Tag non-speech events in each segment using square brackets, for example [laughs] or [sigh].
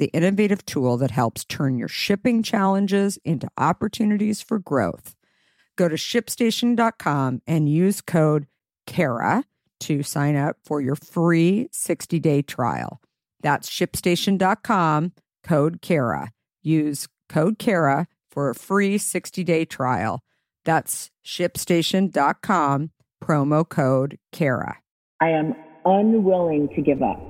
the innovative tool that helps turn your shipping challenges into opportunities for growth. Go to shipstation.com and use code KARA to sign up for your free 60 day trial. That's shipstation.com, code KARA. Use code KARA for a free 60 day trial. That's shipstation.com, promo code KARA. I am unwilling to give up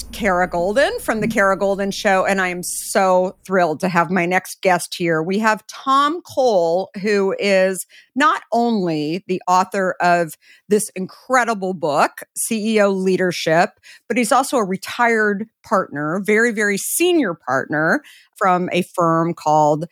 Kara Goldin from The Kara Goldin Show, and I am so thrilled to have my next guest here. We have Tom Cole, who is not only the author of this incredible book, CEO Leadership, but he's also a retired partner, very, very senior partner from a firm called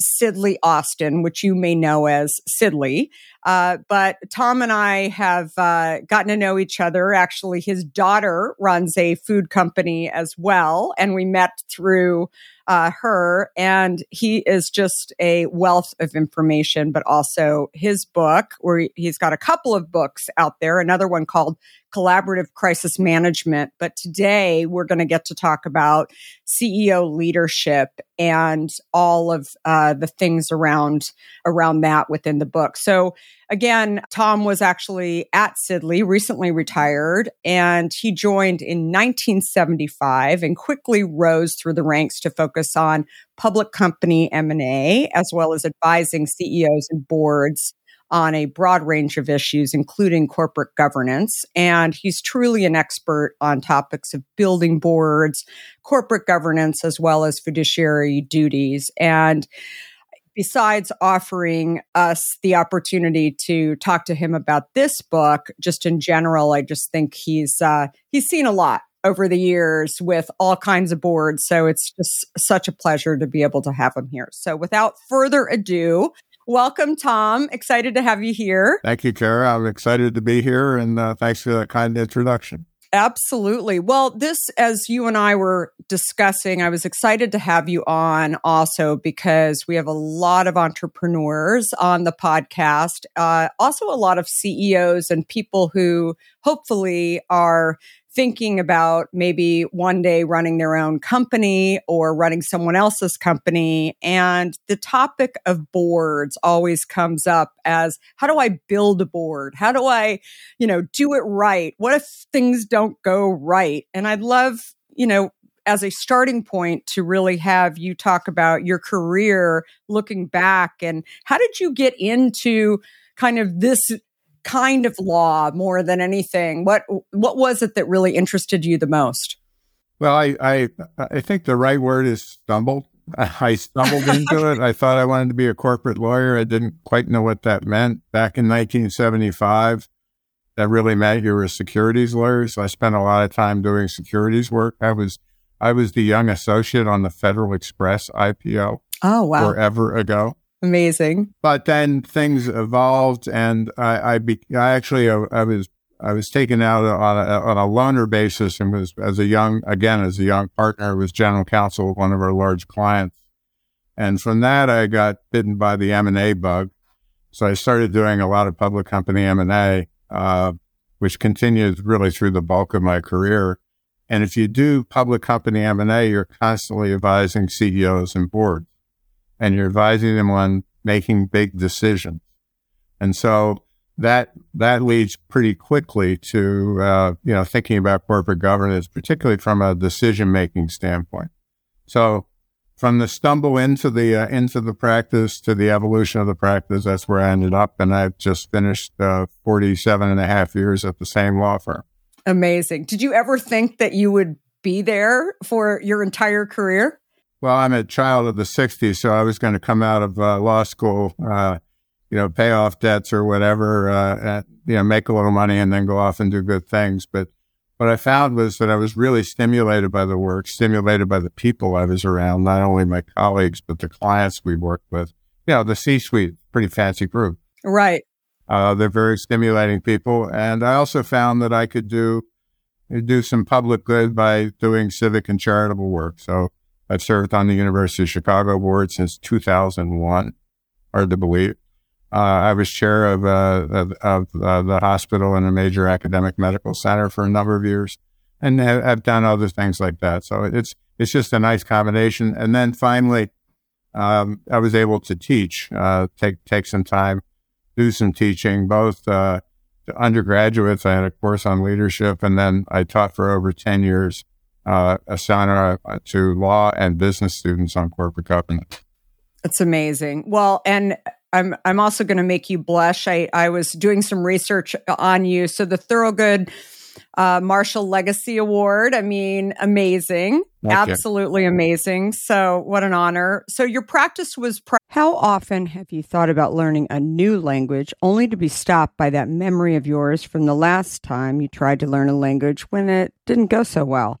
Sidley Austin, which you may know as Sidley. Uh, but Tom and I have uh, gotten to know each other. Actually, his daughter runs a food company as well, and we met through uh, her. And he is just a wealth of information, but also his book, where he's got a couple of books out there. Another one called collaborative crisis management. But today we're going to get to talk about CEO leadership and all of uh, the things around around that within the book. So again, Tom was actually at Sidley, recently retired, and he joined in 1975 and quickly rose through the ranks to focus on public company M&A as well as advising CEOs and boards on a broad range of issues, including corporate governance. And he's truly an expert on topics of building boards, corporate governance, as well as fiduciary duties. And besides offering us the opportunity to talk to him about this book, just in general, I just think he's uh, he's seen a lot over the years with all kinds of boards. So it's just such a pleasure to be able to have him here. So without further ado, Welcome, Tom. Excited to have you here. Thank you, Kara. I'm excited to be here, and uh, thanks for that kind introduction. Absolutely. Well, this, as you and I were discussing, I was excited to have you on also because we have a lot of entrepreneurs on the podcast, uh, also a lot of CEOs and people who hopefully are thinking about maybe one day running their own company or running someone else's company. And the topic of boards always comes up as how do I build a board? How do I, you know, do it right? What if things don't go right? And I'd love, you know, as a starting point to really have you talk about your career looking back and how did you get into kind of this kind of law more than anything? What what was it that really interested you the most? Well, I I, I think the right word is stumbled. [laughs] I stumbled into it. I thought I wanted to be a corporate lawyer. I didn't quite know what that meant. Back in 1975, that really meant you were a securities lawyer. So I spent a lot of time doing securities work. I was I was the young associate on the Federal Express IPO. Oh wow! Forever ago. Amazing. But then things evolved, and I, I, be, I actually, uh, I was, I was taken out on a, on a loaner basis, and was as a young, again as a young partner, was general counsel of one of our large clients, and from that I got bitten by the M and A bug. So I started doing a lot of public company M and A, uh, which continues really through the bulk of my career. And if you do public company M and A, you're constantly advising CEOs and boards and you're advising them on making big decisions. And so that, that leads pretty quickly to, uh, you know, thinking about corporate governance, particularly from a decision making standpoint. So from the stumble into the, uh, into the practice to the evolution of the practice, that's where I ended up. And I've just finished, uh, 47 and a half years at the same law firm. Amazing. Did you ever think that you would be there for your entire career? Well, I'm a child of the 60s, so I was going to come out of uh, law school, uh, you know, pay off debts or whatever, uh, you know, make a little money and then go off and do good things. But what I found was that I was really stimulated by the work, stimulated by the people I was around, not only my colleagues, but the clients we worked with. You know, the C suite, pretty fancy group. Right. Uh, they're very stimulating people. And I also found that I could do, do some public good by doing civic and charitable work. So, I've served on the University of Chicago board since 2001. Hard to believe. Uh, I was chair of, uh, of, of uh, the hospital in a major academic medical center for a number of years, and I've done other things like that. So it's it's just a nice combination. And then finally, um, I was able to teach, uh, take take some time, do some teaching, both uh, to undergraduates. I had a course on leadership, and then I taught for over ten years uh, assign to law and business students on corporate governance. It's amazing. Well, and I'm I'm also going to make you blush. I I was doing some research on you. So the Thurgood uh, Marshall Legacy Award. I mean, amazing, Thank absolutely you. amazing. So what an honor. So your practice was. Pra- How often have you thought about learning a new language only to be stopped by that memory of yours from the last time you tried to learn a language when it didn't go so well?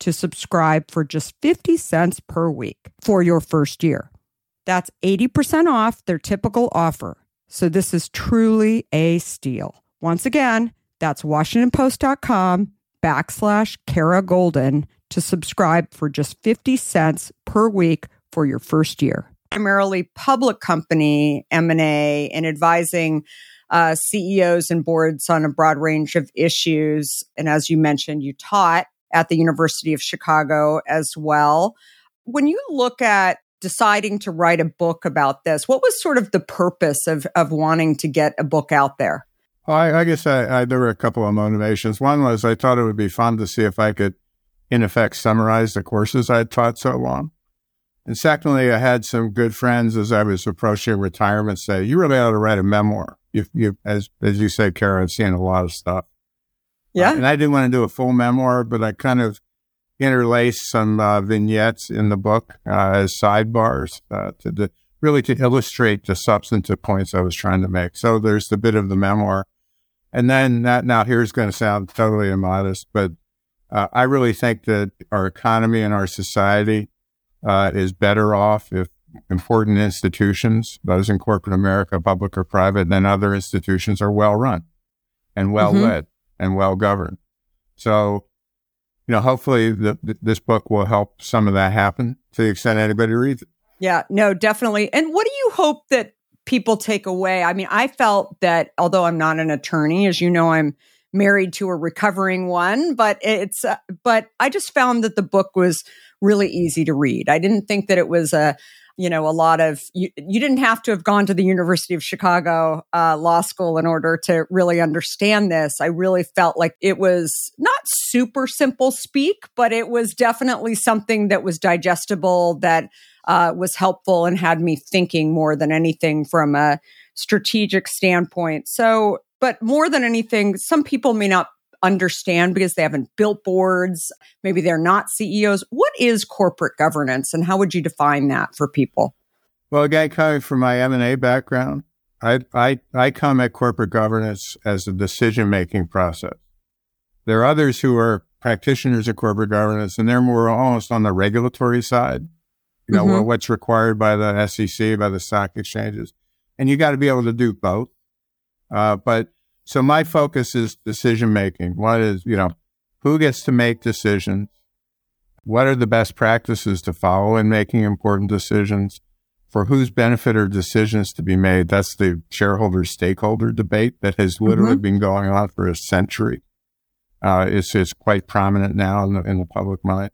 to subscribe for just 50 cents per week for your first year. That's 80% off their typical offer. So this is truly a steal. Once again, that's WashingtonPost.com backslash Kara Goldin to subscribe for just 50 cents per week for your first year. Primarily public company M&A and advising uh, CEOs and boards on a broad range of issues. And as you mentioned, you taught at the University of Chicago as well. When you look at deciding to write a book about this, what was sort of the purpose of, of wanting to get a book out there? Well, I, I guess I, I, there were a couple of motivations. One was I thought it would be fun to see if I could, in effect, summarize the courses I had taught so long. And secondly, I had some good friends as I was approaching retirement say, "You really ought to write a memoir." You, you as as you say, Kara, I've seen a lot of stuff. Yeah. Uh, and I didn't want to do a full memoir, but I kind of interlaced some uh, vignettes in the book uh, as sidebars uh, to, to, really to illustrate the substantive points I was trying to make. So there's the bit of the memoir. And then that now here's going to sound totally immodest, but uh, I really think that our economy and our society uh, is better off if important institutions, those in corporate America, public or private, than other institutions are well run and well led. And well governed. So, you know, hopefully the, this book will help some of that happen to the extent anybody reads it. Yeah, no, definitely. And what do you hope that people take away? I mean, I felt that although I'm not an attorney, as you know, I'm married to a recovering one, but it's, uh, but I just found that the book was really easy to read. I didn't think that it was a, you know, a lot of you, you didn't have to have gone to the University of Chicago uh, Law School in order to really understand this. I really felt like it was not super simple speak, but it was definitely something that was digestible, that uh, was helpful, and had me thinking more than anything from a strategic standpoint. So, but more than anything, some people may not understand because they haven't built boards. Maybe they're not CEOs. What is corporate governance and how would you define that for people? Well, again, coming from my M&A background, I, I, I come at corporate governance as a decision-making process. There are others who are practitioners of corporate governance and they're more almost on the regulatory side. You know, mm-hmm. what's required by the SEC, by the stock exchanges. And you got to be able to do both. Uh, but so my focus is decision making. What is, you know, who gets to make decisions? What are the best practices to follow in making important decisions? For whose benefit are decisions to be made? That's the shareholder stakeholder debate that has literally mm-hmm. been going on for a century. Uh, it's, it's quite prominent now in the, in the public mind.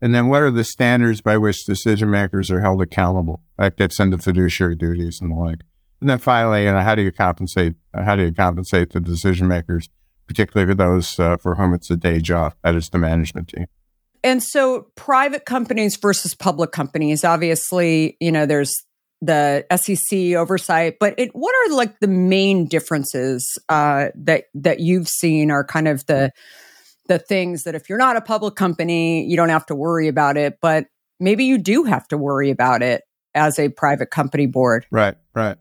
And then what are the standards by which decision makers are held accountable? That gets into fiduciary duties and the like. And then finally, you know, how do you compensate? How do you compensate the decision makers, particularly for those uh, for whom it's a day job? That is the management team. And so, private companies versus public companies. Obviously, you know, there's the SEC oversight, but it, what are like the main differences uh, that that you've seen? Are kind of the the things that if you're not a public company, you don't have to worry about it, but maybe you do have to worry about it as a private company board. Right, right.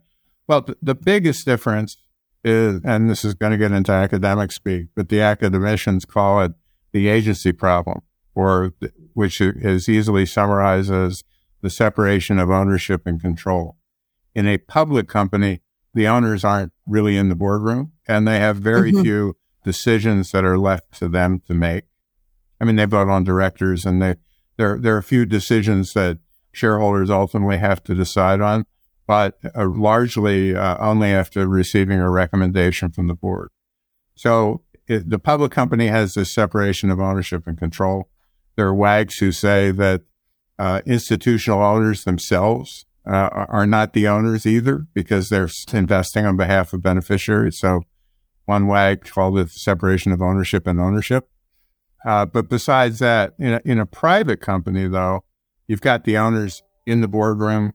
Well, the biggest difference is, and this is going to get into academic speak, but the academicians call it the agency problem, or which is easily summarized as the separation of ownership and control. In a public company, the owners aren't really in the boardroom and they have very mm-hmm. few decisions that are left to them to make. I mean, they vote on directors and they, there, there are a few decisions that shareholders ultimately have to decide on but uh, largely uh, only after receiving a recommendation from the board. So it, the public company has this separation of ownership and control. There are wags who say that uh, institutional owners themselves uh, are not the owners either because they're investing on behalf of beneficiaries. So one wag called it separation of ownership and ownership. Uh, but besides that, in a, in a private company, though, you've got the owners in the boardroom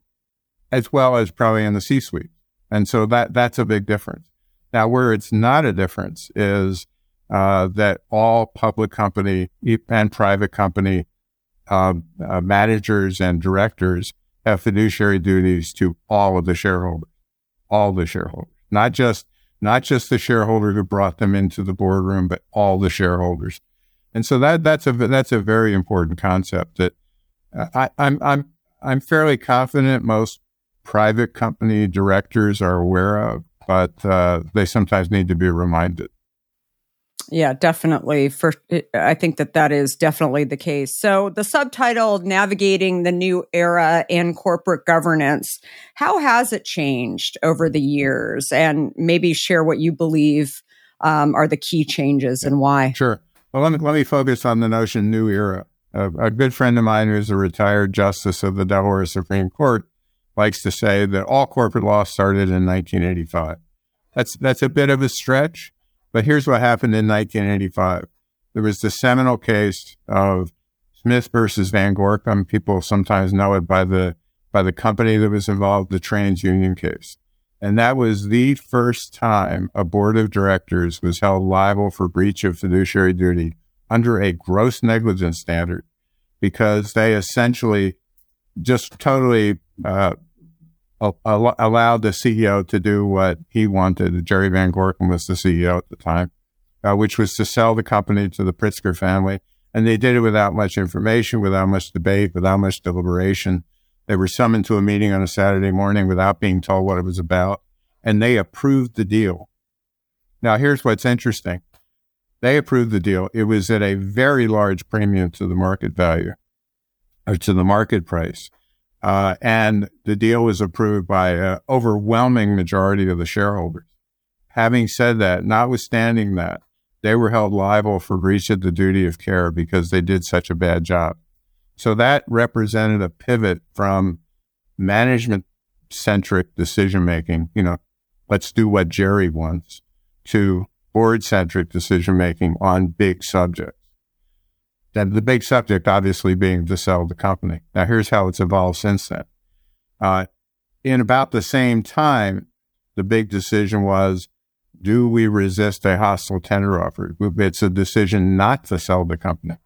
as well as probably in the C suite. And so that, that's a big difference. Now, where it's not a difference is uh, that all public company and private company uh, uh, managers and directors have fiduciary duties to all of the shareholders, all the shareholders, not just not just the shareholder who brought them into the boardroom, but all the shareholders. And so that that's a that's a very important concept that uh, I, I'm I'm I'm fairly confident most private company directors are aware of, but uh, they sometimes need to be reminded. Yeah, definitely. For I think that that is definitely the case. So the subtitle "Navigating the New Era in Corporate Governance." How has it changed over the years? And maybe share what you believe um, are the key changes and why. Sure. Well, let me let me focus on the notion "new era." a good friend of mine who's a retired justice of the Delaware Supreme Court likes to say that all corporate law started in 1985. That's that's a bit of a stretch, but here's what happened in 1985. There was the seminal case of Smith versus Van Gorkom. People sometimes know it by the by the company that was involved, the TransUnion case. And that was the first time a board of directors was held liable for breach of fiduciary duty under a gross negligence standard because they essentially just totally uh, allowed the CEO to do what he wanted. Jerry Van Gorkom was the CEO at the time, uh, which was to sell the company to the Pritzker family. And they did it without much information, without much debate, without much deliberation. They were summoned to a meeting on a Saturday morning without being told what it was about, and they approved the deal. Now, here's what's interesting. They approved the deal. It was at a very large premium to the market value or to the market price. Uh, and the deal was approved by an overwhelming majority of the shareholders. Having said that, notwithstanding that, they were held liable for breach of the duty of care because they did such a bad job. So that represented a pivot from management centric decision making, you know, let's do what Jerry wants, to board centric decision making on big subjects. Then the big subject obviously being to sell the company. Now here's how it's evolved since then. Uh, in about the same time, the big decision was, do we resist a hostile tender offer? It's a decision not to sell the company.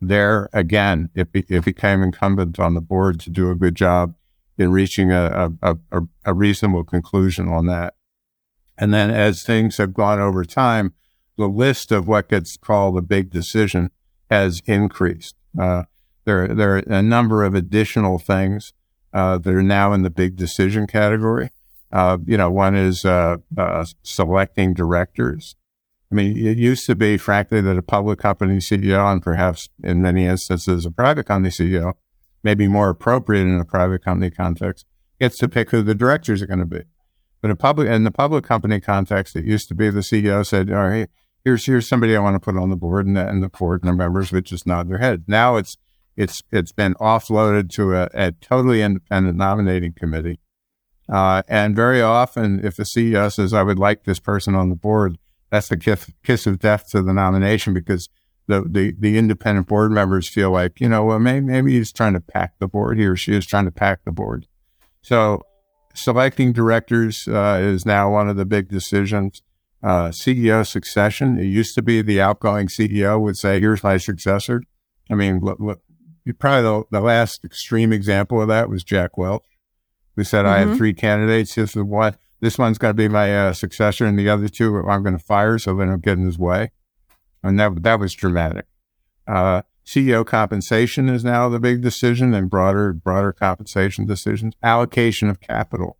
There again, it, be, it became incumbent on the board to do a good job in reaching a, a, a, a reasonable conclusion on that. And then as things have gone over time, the list of what gets called a big decision has increased. Uh, there, there are a number of additional things uh, that are now in the big decision category. Uh, you know, one is uh, uh, selecting directors. I mean, it used to be, frankly, that a public company CEO and perhaps in many instances a private company CEO, maybe more appropriate in a private company context, gets to pick who the directors are going to be. But in public, in the public company context, it used to be the CEO said, all right, here's, here's somebody I want to put on the board and the, and the board and the members would just nod their head. Now it's, it's, it's been offloaded to a, a totally independent nominating committee. Uh, and very often, if the CEO says, I would like this person on the board, that's the kiss, kiss of death to the nomination because the, the, the independent board members feel like, you know, well, maybe, maybe he's trying to pack the board. He or she is trying to pack the board. So selecting directors uh, is now one of the big decisions. Uh, CEO succession. It used to be the outgoing CEO would say, "Here's my successor." I mean, look, look, probably the, the, last extreme example of that was Jack Welch, who said, mm-hmm. "I have three candidates. This is one. This one's going to be my uh, successor, and the other two I'm going to fire so they don't get in his way." And that that was dramatic. Uh, CEO compensation is now the big decision and broader, broader compensation decisions. Allocation of capital.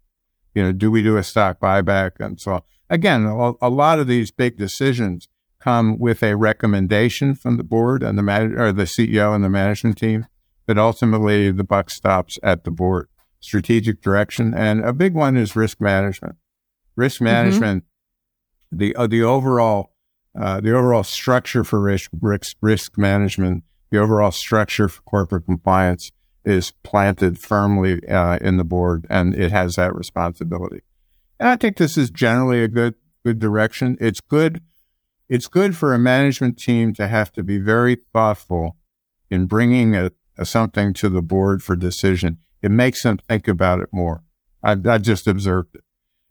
You know, do we do a stock buyback and so on? Again, a, a lot of these big decisions come with a recommendation from the board and the man- or the CEO and the management team, but ultimately the buck stops at the board. Strategic direction and a big one is risk management. Risk mm-hmm. management, mm-hmm. the uh, the overall uh, the overall structure for risk, risk risk management the overall structure for corporate compliance is planted firmly uh, in the board, and it has that responsibility. And I think this is generally a good good direction. It's good. It's good for a management team to have to be very thoughtful in bringing a, a something to the board for decision. It makes them think about it more. I, I just observed it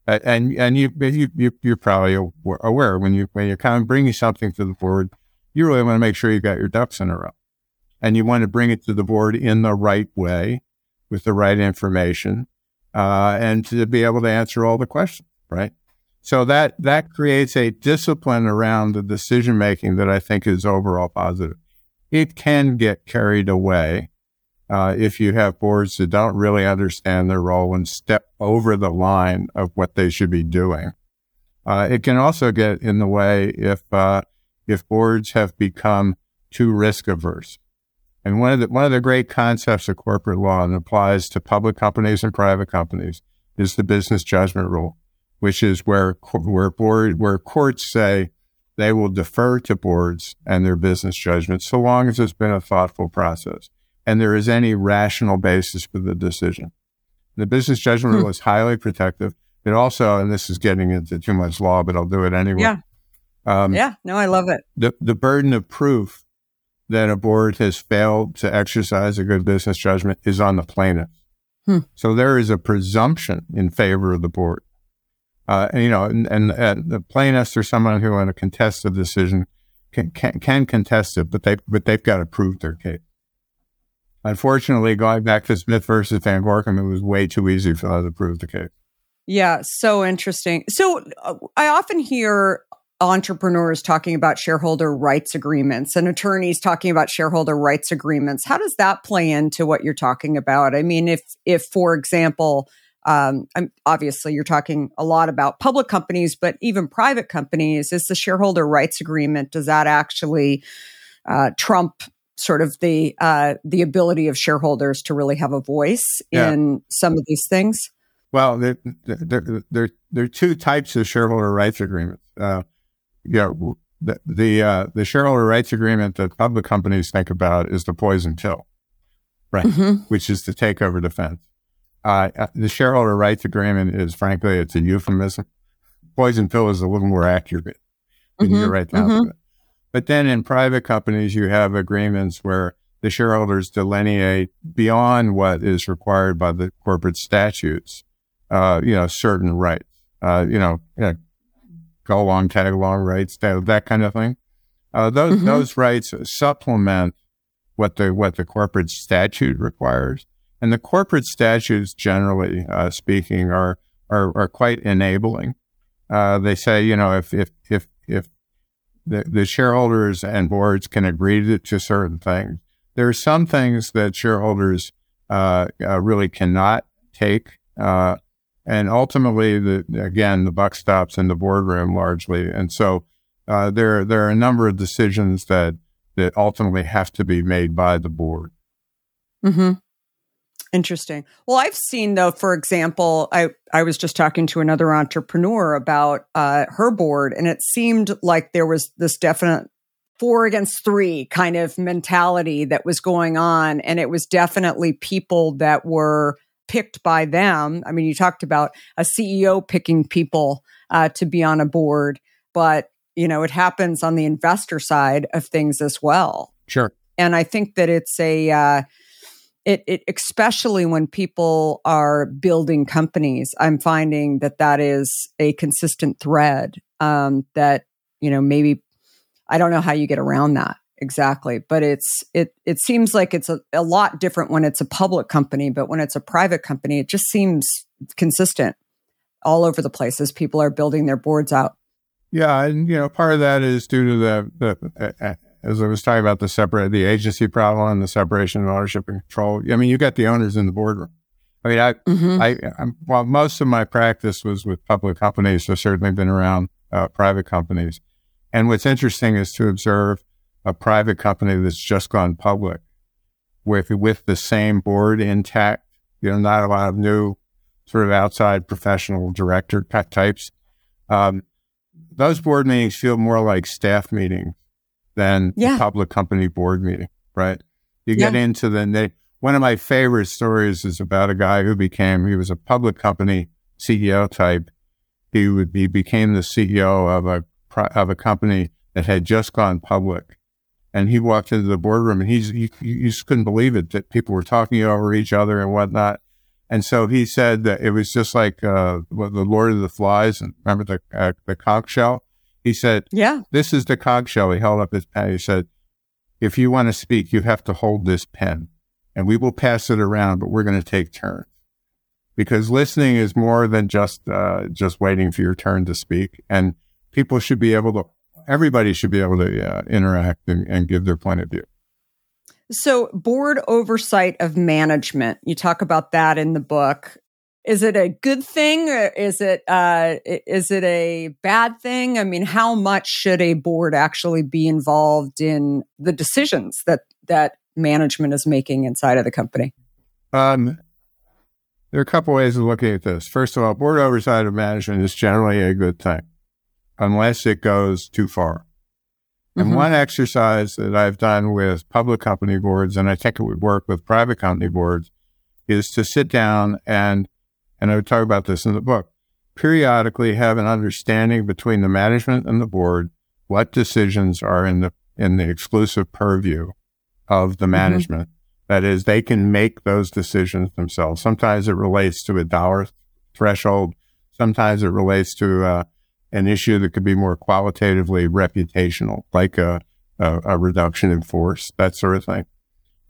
and and you, you you're probably aware when you when you're kind of bringing something to the board, you really want to make sure you've got your ducks in a row and you want to bring it to the board in the right way with the right information uh, and to be able to answer all the questions, right? So that that creates a discipline around the decision making that I think is overall positive. It can get carried away uh, if you have boards that don't really understand their role and step over the line of what they should be doing. Uh, it can also get in the way if uh, if boards have become too risk averse. And one of the one of the great concepts of corporate law and applies to public companies and private companies is the business judgment rule, which is where where board where courts say they will defer to boards and their business judgment so long as it's been a thoughtful process and there is any rational basis for the decision. The business judgment hmm. rule is highly protective. It also, and this is getting into too much law, but I'll do it anyway. Yeah. Um, yeah. No, I love it. The the burden of proof that a board has failed to exercise a good business judgment is on the plaintiff. Hmm. So there is a presumption in favor of the board. Uh, and, you know, and, and, and, the plaintiffs or someone who want to contest the decision can, can, can contest it, but they but they've got to prove their case. Unfortunately, going back to Smith versus Van Gorkom, it was way too easy for them to prove the case. Yeah, so interesting. So uh, I often hear entrepreneurs talking about shareholder rights agreements and attorneys talking about shareholder rights agreements. How does that play into what you're talking about? I mean, if if for example, um, obviously you're talking a lot about public companies, but even private companies, is the shareholder rights agreement does that actually uh, trump sort of the uh, the ability of shareholders to really have a voice yeah. in some of these things? Well, there, there, there, there are two types of shareholder rights agreements. Uh, yeah, the the, uh, the shareholder rights agreement that public companies think about is the poison pill, right? Mm-hmm. Which is the takeover defense. uh, the shareholder rights agreement is frankly, it's a euphemism. Poison pill is a little more accurate when Mhm, you write down mhm. to it. But then in private companies, you have agreements where the shareholders delineate beyond what is required by the corporate statutes, uh, you know, certain rights, uh, you know, yeah, go along, tag along rights, that, that kind of thing. Uh, those, Mhm. those rights supplement what the, what the corporate statute requires. And the corporate statutes, generally uh, speaking, are, are, are quite enabling. Uh, they say, you know, if, if, if, if the, the shareholders and boards can agree to, to certain things, there are some things that shareholders uh, uh, really cannot take. And ultimately, the, again, the buck stops in the boardroom largely. And so uh, there, there are a number of decisions that, that ultimately have to be made by the board. Mm-hmm. Interesting. Well, I've seen though, for example, I I was just talking to another entrepreneur about uh, her board, and it seemed like there was this definite four against three kind of mentality that was going on, and it was definitely people that were picked by them. I mean, you talked about a CEO picking people uh, to be on a board, but you know, it happens on the investor side of things as well Sure. and I think that it's a uh, it, it especially when people are building companies, I'm finding that that is a consistent thread. Um, that you know maybe I don't know how you get around that exactly, but it's it it seems like it's a, a lot different when it's a public company, but when it's a private company, it just seems consistent all over the place as people are building their boards out. Yeah, and you know, part of that is due to the, the uh, as I was talking about the separate the agency problem and the separation of ownership and control. I mean, you got the owners in the boardroom. I mean, I, Mm-hmm. I, I'm, while most of my practice was with public companies, I've certainly been around uh, private companies. And what's interesting is to observe a private company that's just gone public with with the same board intact. You know, not a lot of new sort of outside professional director types. Um, those board meetings feel more like staff meetings than Yeah. public company board meeting, right? You get into the, they, one of my favorite stories is about a guy who became, he was a public company CEO type. He would be, became the CEO of a, of a company that had just gone public. And he walked into the boardroom and he's, he, you just couldn't believe it that people were talking over each other and whatnot. And so he said that it was just like, uh, the Lord of the Flies and remember the, uh, the conch shell? He said, Yeah. this is the conch shell. He held up his pen. He said, if you want to speak, you have to hold this pen and we will pass it around, but we're going to take turns because listening is more than just, uh, just waiting for your turn to speak. And people should be able to, everybody should be able to uh, interact and, and give their point of view. So, board oversight of management, you talk about that in the book. Is it a good thing or is it uh, is it a bad thing? I mean, how much should a board actually be involved in the decisions that that management is making inside of the company? Um, there are a couple ways of looking at this. First of all, board oversight of management is generally a good thing, unless it goes too far. And Mhm. one exercise that I've done with public company boards, and I think it would work with private company boards, is to sit down and, and I would talk about this in the book, periodically have an understanding between the management and the board what decisions are in the in the exclusive purview of the management. That is, they can make those decisions themselves. Sometimes it relates to a dollar threshold. Sometimes it relates to uh, an issue that could be more qualitatively reputational, like a, a, a reduction in force, that sort of thing,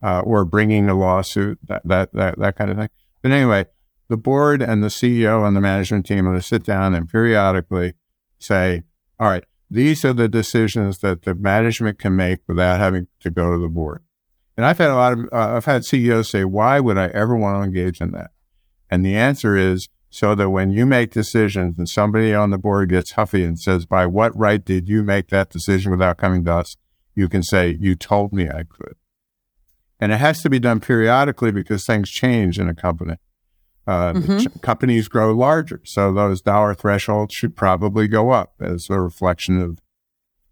uh, or bringing a lawsuit, that, that, that, that kind of thing. But anyway, the board and the CEO and the management team are to sit down and periodically say, all right, these are the decisions that the management can make without having to go to the board. And I've had a lot of, uh, I've had CEOs say, why would I ever want to engage in that? And the answer is so that when you make decisions and somebody on the board gets huffy and says, by what right did you make that decision without coming to us? You can say, you told me I could. And it has to be done periodically because things change in a company. Uh, Mhm. ch- companies grow larger. So those dollar thresholds should probably go up as a reflection of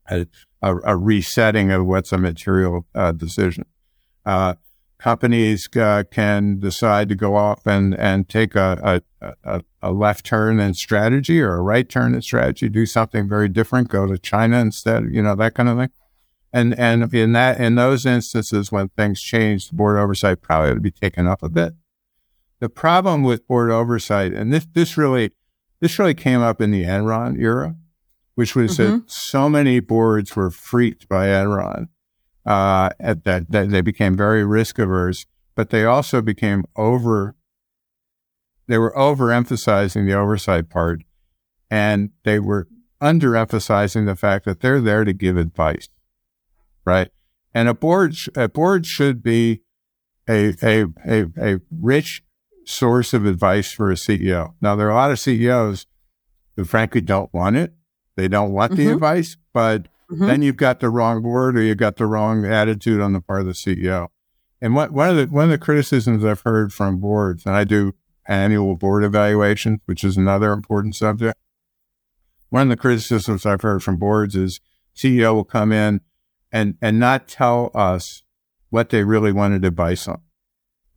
a, a, a resetting of what's a material uh, decision. Uh, companies uh, can decide to go off and, and take a, a, a, left turn in strategy or a right turn in strategy, do something very different, go to China instead, you know, that kind of thing. And, and in that, in those instances, when things change, the board oversight probably to be taken up a bit. The problem with board oversight, and this, this really, this really came up in the Enron era, which was mm-hmm. that so many boards were freaked by Enron uh, at that, that they became very risk averse, but they also became over, they were overemphasizing the oversight part and they were underemphasizing the fact that they're there to give advice, right? And a board, a board should be a, a, a, a rich source of advice for a CEO. Now, there are a lot of CEOs who frankly don't want it. They don't want mm-hmm. the advice, but mm-hmm. then you've got the wrong board or you've got the wrong attitude on the part of the CEO. And what, one of the one of the criticisms I've heard from boards, and I do annual board evaluations, which is another important subject. One of the criticisms I've heard from boards is CEO will come in and and not tell us what they really wanted to buy on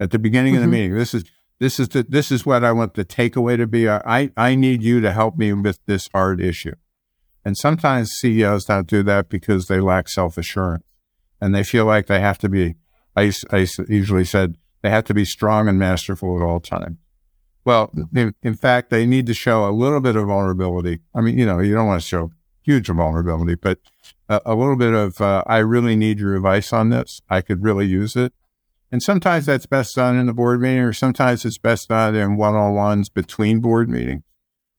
at the beginning mm-hmm. of the mm-hmm. meeting. This is this is the, this is what I want the takeaway to be. I I need you to help me with this hard issue. And sometimes CEOs don't do that because they lack self assurance and they feel like they have to be, I, I usually said, they have to be strong and masterful at all times. Well, in, in, fact, they need to show a little bit of vulnerability. I mean, you know, you don't want to show huge vulnerability, but a, a little bit of, uh, I really need your advice on this. I could really use it. And sometimes that's best done in the board meeting, or sometimes it's best done in one on ones between board meetings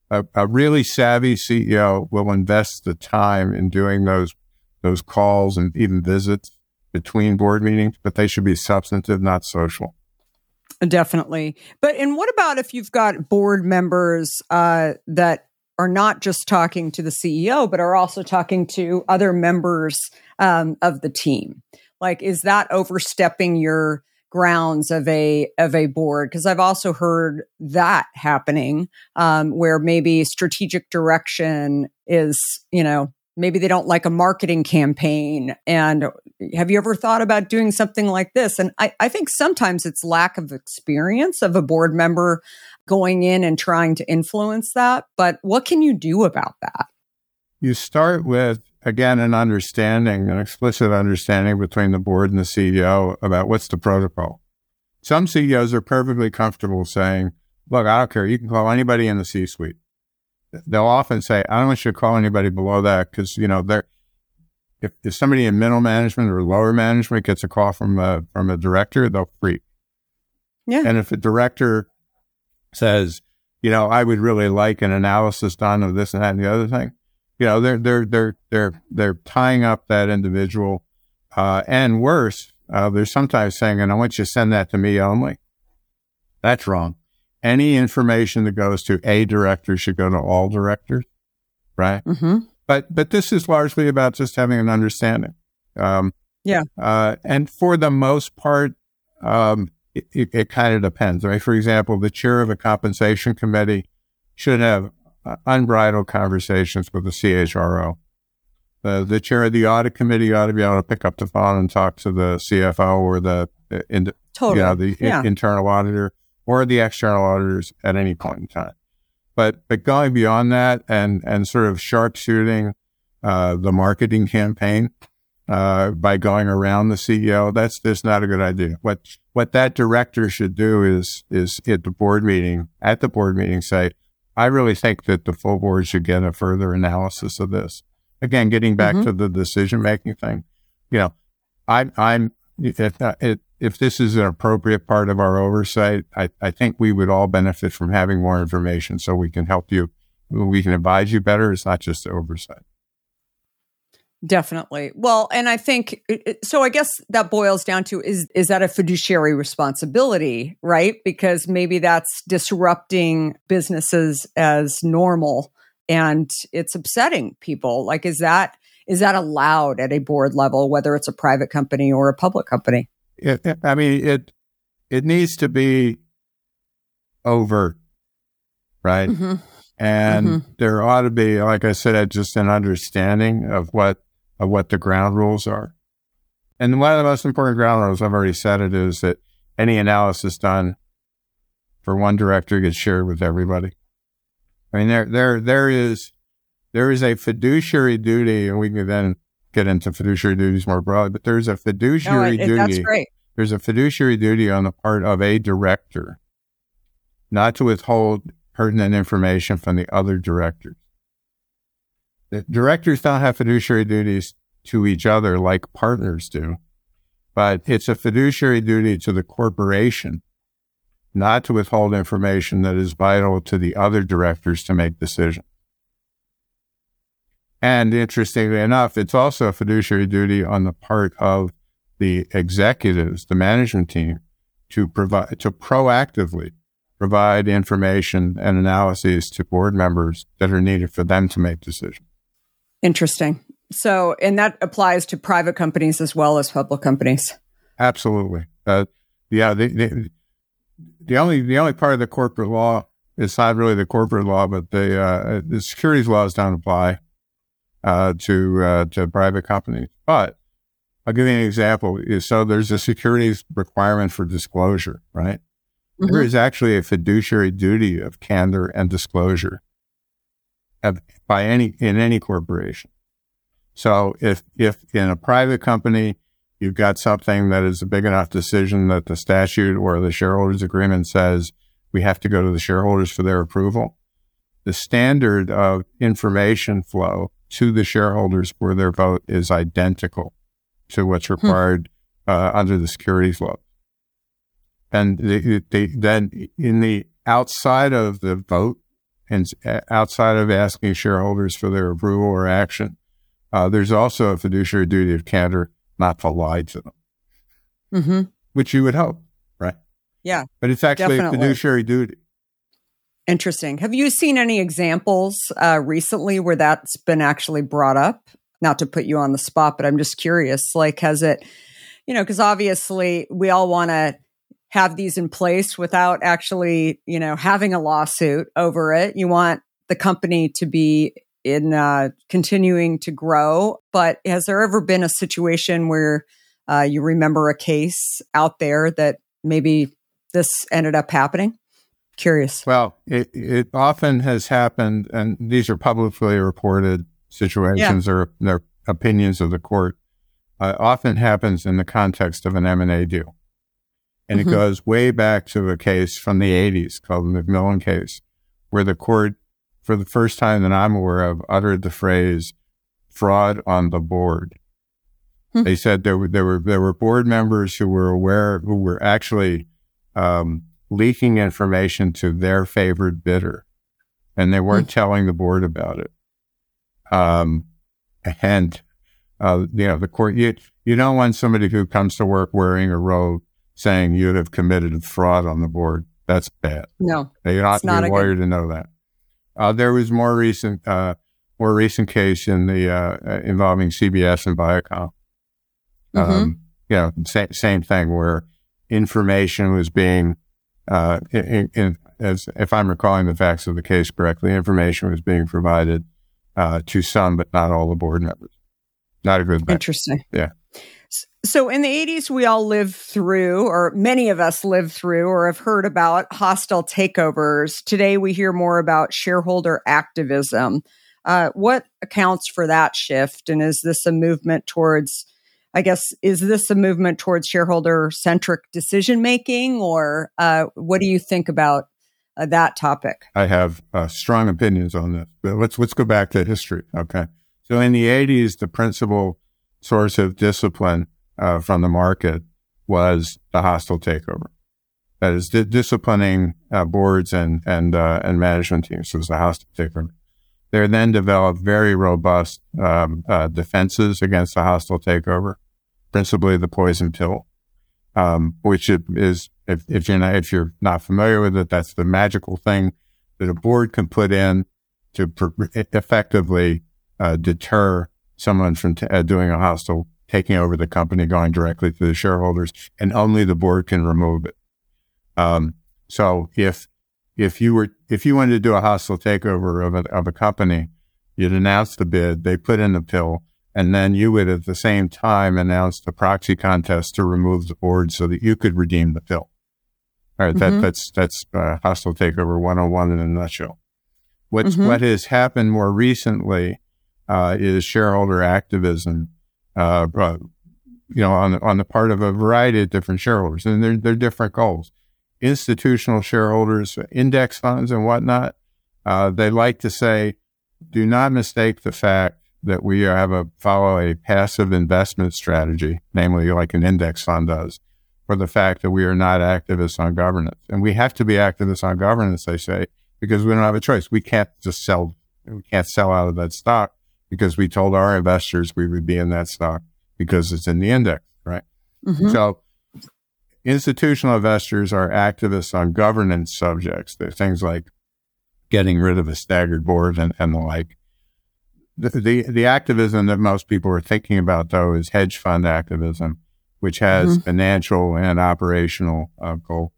a, a really savvy CEO will invest the time in doing those those calls and even visits between board meetings, but they should be substantive, not social. Definitely. But and what about if you've got board members uh, that are not just talking to the CEO, but are also talking to other members um, of the team? Like, is that overstepping your grounds of a of a board because I've also heard that happening um, where maybe strategic direction is you know maybe they don't like a marketing campaign. And have you ever thought about doing something like this? And I, I think sometimes it's lack of experience of a board member going in and trying to influence that. But what can you do about that? You start with again, an understanding, an explicit understanding between the board and the CEO about what's the protocol. Some CEOs are perfectly comfortable saying, look, I don't care. You can call anybody in the C suite. They'll often say, I don't want you to call anybody below that because, you know, they're, if, if somebody in middle management or lower management gets a call from a, from a director, they'll freak. Yeah. And if a director says, you know, I would really like an analysis done of this and that and the other thing, you know, they're they're they're they're they're tying up that individual, uh, and worse, uh, they're sometimes saying, "And I want you to send that to me only." That's wrong. Any information that goes to a director should go to all directors, right? Mm-hmm. But but this is largely about just having an understanding. Um, yeah. Uh, and for the most part, um, it, it, it kind of depends. Right? For example, the chair of a compensation committee should have uh, unbridled conversations with the CHRO. The, the chair of the audit committee ought to be able to pick up the phone and talk to the CFO or the, uh, in, totally. you know, the yeah. in, internal auditor or the external auditors at any point in time. But but going beyond that and and sort of sharpshooting uh, the marketing campaign uh, by going around the CEO, that's just not a good idea. What what that director should do is is at the board meeting at the board meeting say, I really think that the full board should get a further analysis of this. Again, getting back mm-hmm. to the decision making thing, you know, I, I'm if if this is an appropriate part of our oversight, I, I think we would all benefit from having more information so we can help you, we can advise you better. It's not just oversight. Definitely. Well, and I think so. I guess that boils down to is is that a fiduciary responsibility, right? Because maybe that's disrupting businesses as normal, and it's upsetting people. Like, is that is that allowed at a board level, whether it's a private company or a public company? It, I mean, it it needs to be overt, right? Mm-hmm. And mm-hmm. there ought to be, like I said, just an understanding of what of what the ground rules are. And one of the most important ground rules, I've already said it, is that any analysis done for one director gets shared with everybody. I mean, there, there, there is, there is a fiduciary duty, and we can then get into fiduciary duties more broadly, but there's a fiduciary no, it, duty. That's great. There's a fiduciary duty on the part of a director not to withhold pertinent information from the other directors. The directors don't have fiduciary duties to each other like partners do, but it's a fiduciary duty to the corporation not to withhold information that is vital to the other directors to make decisions. And interestingly enough, it's also a fiduciary duty on the part of the executives, the management team, to provide, to proactively provide information and analyses to board members that are needed for them to make decisions. Interesting. So, and that applies to private companies as well as public companies. Absolutely. Uh, yeah. The, only the only part of the corporate law is not really the corporate law, but the uh, the securities laws don't apply uh, to uh, to private companies. But I'll give you an example. So there's a securities requirement for disclosure, right? Mm-hmm. There is actually a fiduciary duty of candor and disclosure of, by any in any corporation. So if if in a private company you've got something that is a big enough decision that the statute or the shareholders agreement says we have to go to the shareholders for their approval, the standard of information flow to the shareholders for their vote is identical to what's hmm. required hmm. uh, under the securities law. And they, they, then in the outside of the vote and outside of asking shareholders for their approval or action, uh, there's also a fiduciary duty of candor not to lie to them, mm-hmm. which you would hope, right? Yeah. But it's actually definitely. a fiduciary duty. Interesting. Have you seen any examples uh, recently where that's been actually brought up? Not to put you on the spot, but I'm just curious. Like, has it, you know, because obviously we all want to have these in place without actually, you know, having a lawsuit over it. You want the company to be in uh, continuing to grow. But has there ever been a situation where uh, you remember a case out there that maybe this ended up happening? Curious. Well, it, it often has happened, and these are publicly reported situations yeah. or their opinions of the court. Uh, often happens in the context of an M&A deal. And mm-hmm. it goes way back to a case from the 80s called the Macmillan case, where the court for the first time that I'm aware of, uttered the phrase fraud on the board. Hmm. They said there were, there were, there were board members who were aware, who were actually, um, leaking information to their favored bidder and they weren't hmm. telling the board about it. Um, and, uh, you know, the court, you, you don't want somebody who comes to work wearing a robe saying you'd have committed a fraud on the board. That's bad. No. You're not, not a lawyer good... to know that. Uh, there was more recent, uh, more recent case in the uh, uh involving CBS and Viacom. Mm-hmm. Um, you know, sa- same thing where information was being, uh, in, in, as if I'm recalling the facts of the case correctly, information was being provided uh, to some, but not all the board members. Not a good. Thing. Interesting. Yeah. So in the 80s, we all lived through, or many of us lived through, or have heard about hostile takeovers. Today, we hear more about shareholder activism. Uh, what accounts for that shift? And is this a movement towards, I guess, is this a movement towards shareholder centric decision making, or uh, what do you think about uh, that topic? I have uh, strong opinions on this, but let's let's go back to history. Okay, so in the 80s, the principal source of discipline uh, from the market was the hostile takeover. That is di- disciplining uh, boards and and uh, and management teams was the hostile takeover. There then developed very robust um, uh, defenses against the hostile takeover, principally the poison pill, um, which is if, if you're not if you're not familiar with it, that's the magical thing that a board can put in to pr- effectively uh, deter someone from t- uh, doing a hostile taking over the company, going directly to the shareholders, and only the board can remove it. Um, so if if you were if you wanted to do a hostile takeover of a, of a company, you'd announce the bid, they put in the pill, And then you would at the same time announce the proxy contest to remove the board so that you could redeem the pill. All right, Mhm. that, that's that's uh, hostile takeover 101 in a nutshell. What's Mhm. what has happened more recently uh, is shareholder activism, uh, you know, on the, on the part of a variety of different shareholders, and they're they're different goals. Institutional shareholders, index funds, and whatnot, uh, they like to say, do not mistake the fact that we have a follow a passive investment strategy, namely like an index fund does, for the fact that we are not activists on governance. And we have to be activists on governance, they say, because we don't have a choice. We can't just sell, we can't sell out of that stock because we told our investors we would be in that stock because it's in the index, right? Mhm. So institutional investors are activists on governance subjects. Things like getting rid of a staggered board and, and the like. The, the the activism that most people are thinking about though is hedge fund activism, which has Mhm. financial and operational uh, goals.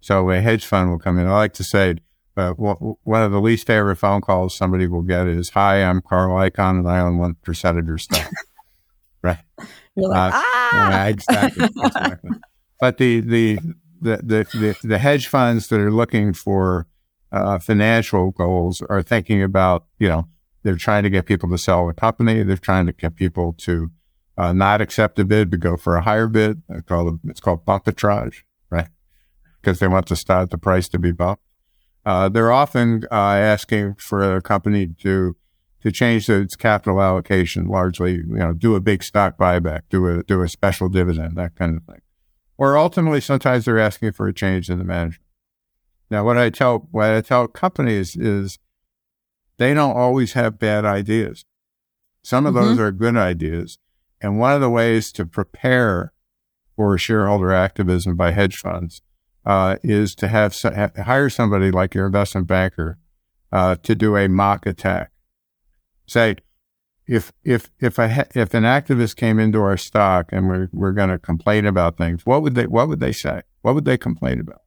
So a hedge fund will come in. I like to say uh, w- one of the least favorite phone calls somebody will get is, "Hi, I'm Carl Icahn, and I own one percent of your stock." [laughs] right. You're like, Uh, ah, Yeah, exactly. exactly. But the, the, the, the, the, hedge funds that are looking for uh, financial goals are thinking about, you know, they're trying to get people to sell the company. They're trying to get people to uh, not accept a bid, but go for a higher bid. They call it, it's called bumpitrage, right? Because they want to start the price to be bumped. Uh, they're often uh, asking for a company to to change its capital allocation largely, you know, do a big stock buyback, do a do a special dividend, that kind of thing. Or ultimately, sometimes they're asking for a change in the management. Now, what I tell what I tell companies is they don't always have bad ideas. Some of those are good ideas, and one of the ways to prepare for shareholder activism by hedge funds uh, is to have ha- hire somebody like your investment banker uh, to do a mock attack say if if if a if an activist came into our stock and we're we're going to complain about things, what would they what would they say? What would they complain about?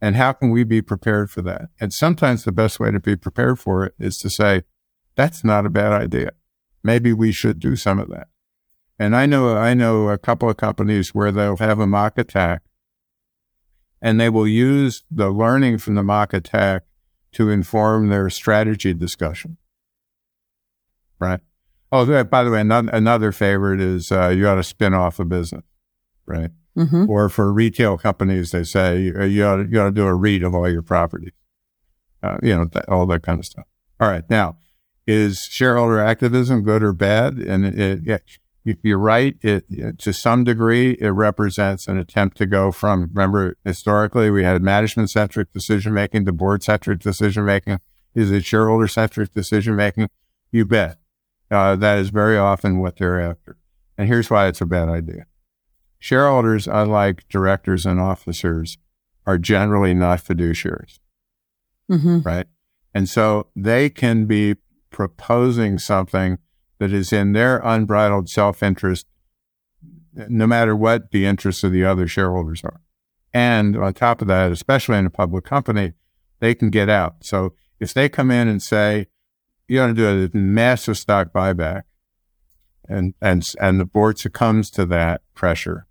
And how can we be prepared for that? And sometimes the best way to be prepared for it is to say, that's not a bad idea. Maybe we should do some of that. And I know I know a couple of companies where they'll have a mock attack and they will use the learning from the mock attack to inform their strategy discussion right? Oh, th- by the way, another, another favorite is uh, you ought to spin off a business, right? Mhm. Or for retail companies, they say you, you, ought to, you ought to do a REIT of all your properties, uh, you know, that, all that kind of stuff. All right. Now, is shareholder activism good or bad? And it, it, you're right. It, it, to some degree, it represents an attempt to go from, remember, historically, we had management centric decision making to board centric decision making. Is it shareholder centric decision making? You bet. Uh, that is very often what they're after. And here's why it's a bad idea. Shareholders, unlike directors and officers, are generally not fiduciaries, Mhm. right? And so they can be proposing something that is in their unbridled self-interest, no matter what the interests of the other shareholders are. And on top of that, especially in a public company, they can get out. So if they come in and say, you want to do a massive stock buyback, and and and the board succumbs to that pressure,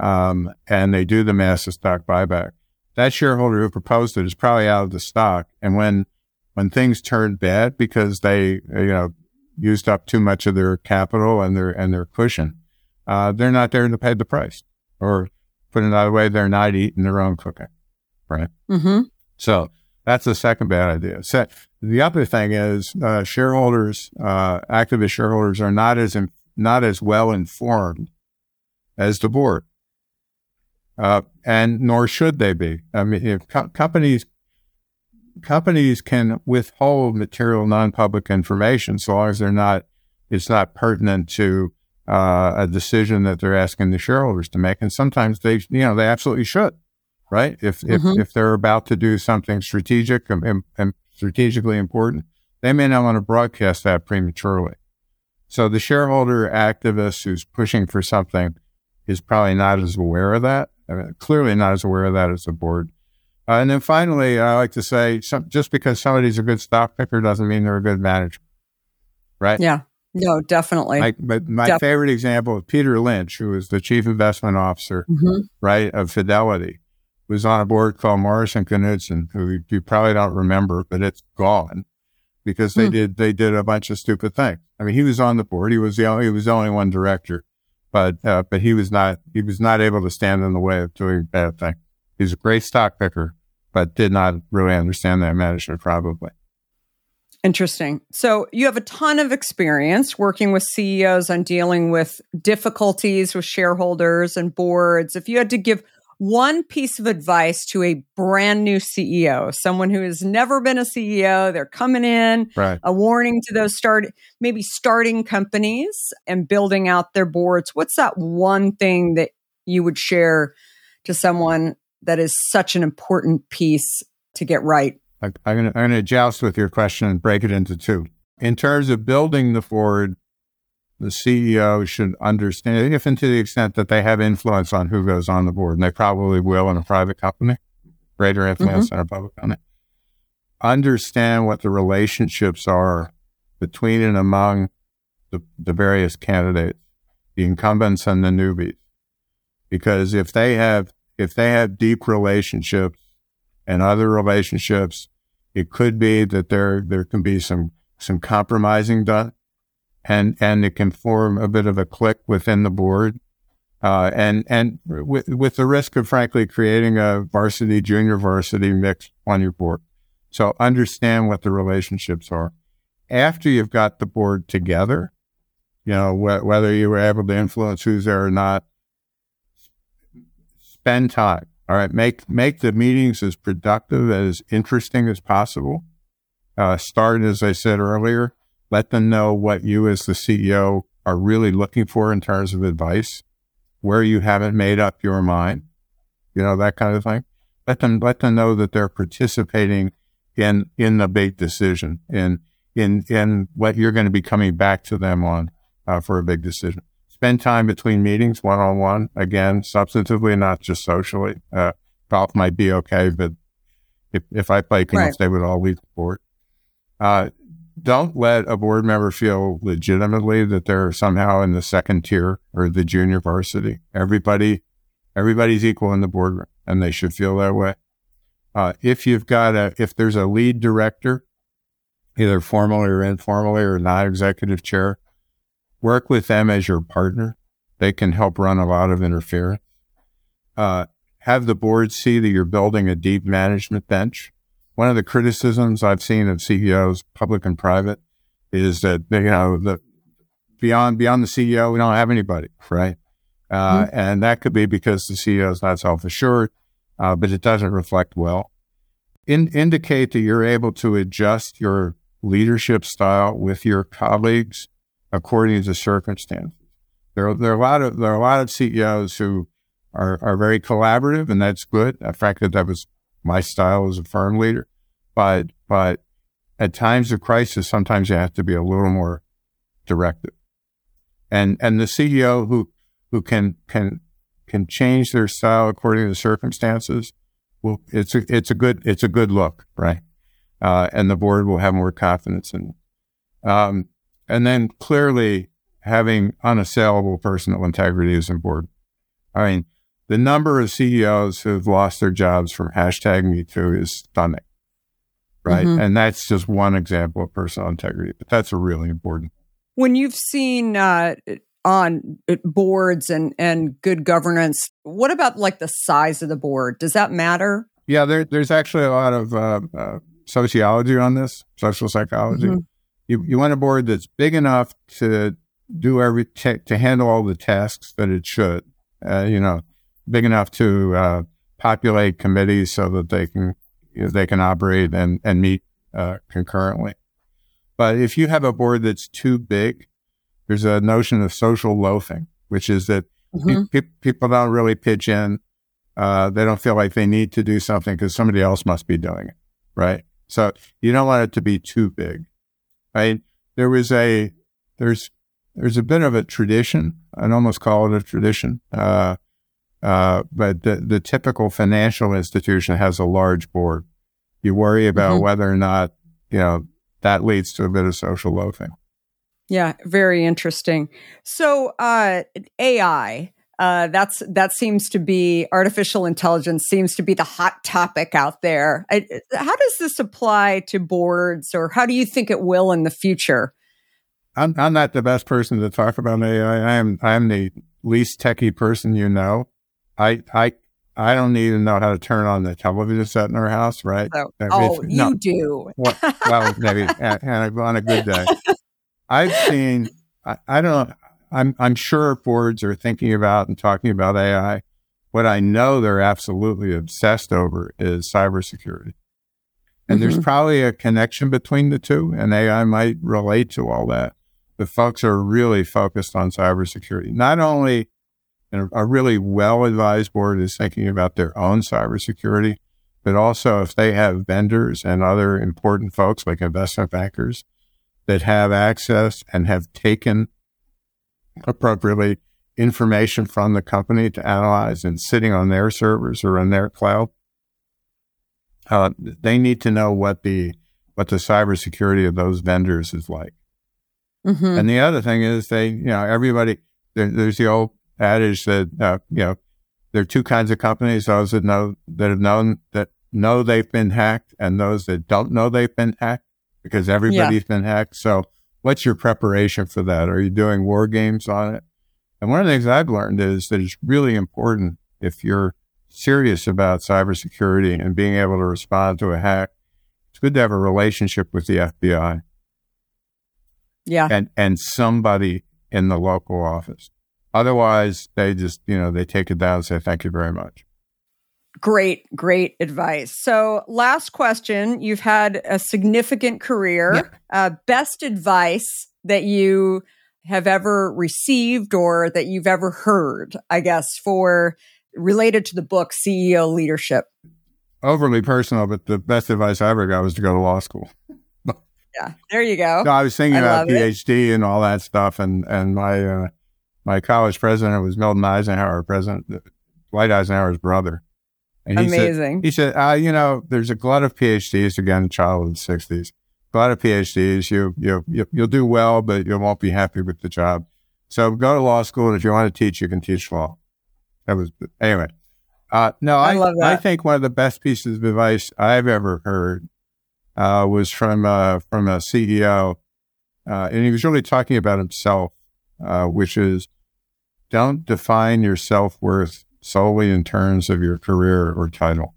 um, and they do the massive stock buyback. That shareholder who proposed it is probably out of the stock, and when when things turn bad because they you know used up too much of their capital and their and their cushion, uh, they're not there to pay the price, or put it another way, they're not eating their own cooking, right? Mhm. So that's the second bad idea. So the other thing is uh, shareholders, uh, activist shareholders, are not as in, not as well informed as the board, uh, and nor should they be. I mean, if co- companies companies can withhold material non-public information so long as they're not it's not pertinent to uh, a decision that they're asking the shareholders to make, and sometimes they you know they absolutely should right? If if, Mhm. if they're about to do something strategic and, and, and strategically important, they may not want to broadcast that prematurely. So the shareholder activist who's pushing for something is probably not as aware of that. I mean, clearly not as aware of that as the board. Uh, and then finally, I like to say, some, just because somebody's a good stock picker doesn't mean they're a good manager, right? Yeah. No, definitely. Like, but my Def- favorite example of Peter Lynch, who was the chief investment officer, Mhm. right, of Fidelity, was on a board called Morrison Knudsen, who you- probably don't remember, but it's gone because they Hmm. did they did a bunch of stupid things. I mean, he was on the board. He was the only he was the only one director, but uh, but he was not he was not able to stand in the way of doing bad things. He's a great stock picker, but did not really understand that management probably. Interesting. So you have a ton of experience working with CEOs on dealing with difficulties with shareholders and boards. If you had to give one piece of advice to a brand new CEO, someone who has never been a CEO, they're coming in, Right. a warning to those start maybe starting companies and building out their boards. What's that one thing that you would share to someone that is such an important piece to get right? I'm going to I'm going to joust with your question and break it into two. In terms of building the board, the CEO should understand, if and to the extent that they have influence on who goes on the board, and they probably will in a private company, greater influence mm-hmm. than a public company. Understand what the relationships are between and among the, the various candidates, the incumbents and the newbies. Because if they have if they have deep relationships and other relationships, it could be that there there can be some some compromising done, and and it can form a bit of a clique within the board, uh, and and with with the risk of frankly creating a varsity junior varsity mix on your board. So understand what the relationships are. After you've got the board together, you know wh- whether you were able to influence who's there or not. Spend time. All right, make make the meetings as productive as interesting as possible. Uh, start as I said earlier. Let them know what you as the CEO are really looking for in terms of advice, where you haven't made up your mind, you know that kind of thing. Let them let them know that they're participating in in the big decision in in in what you're going to be coming back to them on uh, for a big decision spend time between meetings one on one. Again, substantively, not just socially. Uh, golf might be okay, but if, if I play golf, Right. they would all leave the board. Uh, don't let a board member feel legitimately that they're somehow in the second tier or the junior varsity. Everybody, everybody's equal in the boardroom and they should feel that way. Uh, if you've got a, if there's a lead director, either formally or informally or non-executive chair, work with them as your partner. They can help run a lot of interference. Uh, have the board see that you're building a deep management bench. One of the criticisms I've seen of CEOs, public and private, is that you know the beyond beyond the CEO, we don't have anybody, right? Uh, And that could be because the CEO is not self assured, uh, but it doesn't reflect well. In, indicate that you're able to adjust your leadership style with your colleagues according to circumstances. There, are- there are a lot of there are a lot of CEOs who are are very collaborative, and that's good. Uh, fact, that that was my style as a firm leader. But but at times of crisis, sometimes you have to be a little more directive. And and the CEO who who can can can change their style according to the circumstances, well, it's a it's a good it's a good look, right? Uh, and the board will have more confidence in. Um, and then clearly having unassailable personal integrity is important. I mean, the number of CEOs who've lost their jobs from hashtag Me Too is stunning, right? Mhm. And that's just one example of personal integrity, but that's a really important. when you've seen uh, on uh, boards and and good governance what about like the size of the board does that matter Yeah, there, there's actually a lot of uh, uh, sociology on this, social psychology. Mhm. You, you want a board that's big enough to do every ta to handle all the tasks that it should. Uh, you know, big enough to uh, populate committees so that they can you know, they can operate and and meet uh, concurrently. But if you have a board that's too big, there's a notion of social loafing, which is that pe- pe- people don't really pitch in. Uh, they don't feel like they need to do something because somebody else must be doing it, right? So you don't want it to be too big, right? There was a there's there's a bit of a tradition. I'd almost call it a tradition. Uh, uh, but the, the typical financial institution has a large board. You worry about Mhm. whether or not, you know, that leads to a bit of social loafing. Yeah, very interesting. So, uh, AI. Uh, that's that seems to be artificial intelligence seems to be the hot topic out there. I, how does this apply to boards, or how do you think it will in the future? I'm, I'm not the best person to talk about AI. I am I am the least techie person you know. I I I don't even know how to turn on the television set in our house, right? So, oh, you no. do. well, well, maybe [laughs] on a good day. I've seen. I, I don't know. I'm I'm sure boards are thinking about and talking about AI. What I know they're absolutely obsessed over is cybersecurity. And mm-hmm. there's probably a connection between the two, and AI might relate to all that. The folks are really focused on cybersecurity. Not only a really well advised board is thinking about their own cybersecurity, but also if they have vendors and other important folks like investment bankers that have access and have taken appropriately information from the company to analyze and sitting on their servers or in their cloud. Uh, they need to know what the what the cybersecurity of those vendors is like. Mm-hmm. And the other thing is they, you know, everybody there, there's the old adage that uh, you know there are two kinds of companies: those that know that have known that know they've been hacked, and those that don't know they've been hacked because everybody's yeah. been hacked. So what's your preparation for that? Are you doing war games on it? And one of the things I've learned is that it's really important if you're serious about cybersecurity and being able to respond to a hack, it's good to have a relationship with the FBI. Yeah. And and somebody in the local office. Otherwise, they just, you know, they take it down and say, thank you very much. Great, great advice. So, last question. You've had a significant career. Uh, best advice that you have ever received or that you've ever heard, I guess, for related to the book CEO Leadership? Overly personal, but the best advice I ever got was to go to law school. [laughs] yeah, there you go. No, I was thinking I about PhD it. and all that stuff, and and my uh, my college president was Milton Eisenhower, president Dwight Eisenhower's brother. And he Amazing. Said, he said, uh, you know, there's a glut of PhDs again, child of the '60s. A lot of PhDs, you you you you'll do well, but you won't be happy with the job. So go to law school, and if you want to teach, you can teach law. That was anyway. Uh, no, I, I, I, think one of the best pieces of advice I've ever heard uh, was from uh, from a CEO, uh, and he was really talking about himself, uh, which is don't define your self worth solely in terms of your career or title,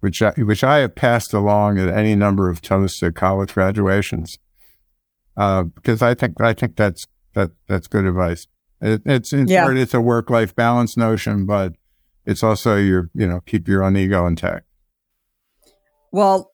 which I, which I have passed along at any number of toasts at college graduations, uh, because I think I think that's that that's good advice. It, it's in yeah. it's a work life balance notion, but it's also your you know keep your own ego intact. Well,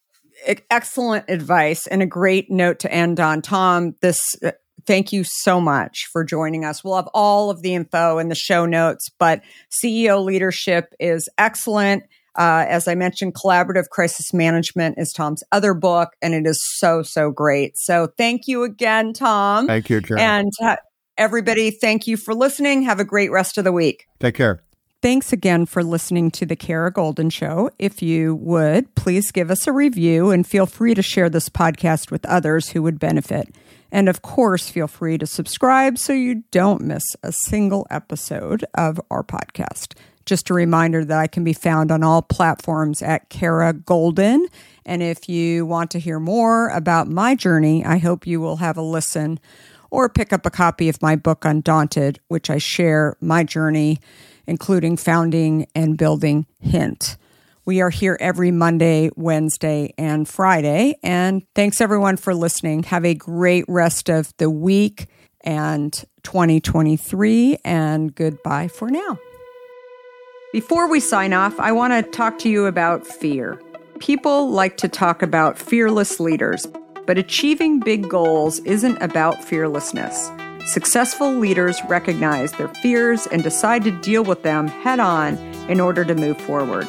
excellent advice and a great note to end on, Tom. This uh, thank you so much for joining us. We'll have all of the info in the show notes, but CEO leadership is excellent. Uh, as I mentioned, collaborative crisis management is Tom's other book, and it is so, so great. So thank you again, Tom. Thank you, Karen. And uh, everybody, thank you for listening. Have a great rest of the week. Take care. Thanks again for listening to the Kara Goldin Show. If you would, please give us a review and feel free to share this podcast with others who would benefit. And of course, feel free to subscribe so you don't miss a single episode of our podcast. Just a reminder that I can be found on all platforms at Kara Goldin. And if you want to hear more about my journey, I hope you will have a listen or pick up a copy of my book, Undaunted, which I share my journey, including founding and building Hint. We are here every Monday, Wednesday, and Friday. And thanks everyone for listening. Have a great rest of the week and 2023, and goodbye for now. Before we sign off, I want to talk to you about fear. People like to talk about fearless leaders, but achieving big goals isn't about fearlessness. Successful leaders recognize their fears and decide to deal with them head on in order to move forward.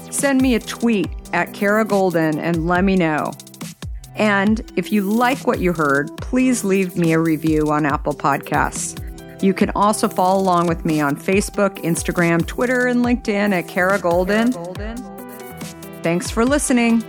Send me a tweet at Kara Goldin and let me know. And if you like what you heard, please leave me a review on Apple Podcasts. You can also follow along with me on Facebook, Instagram, Twitter, and LinkedIn at Kara Goldin. Thanks for listening.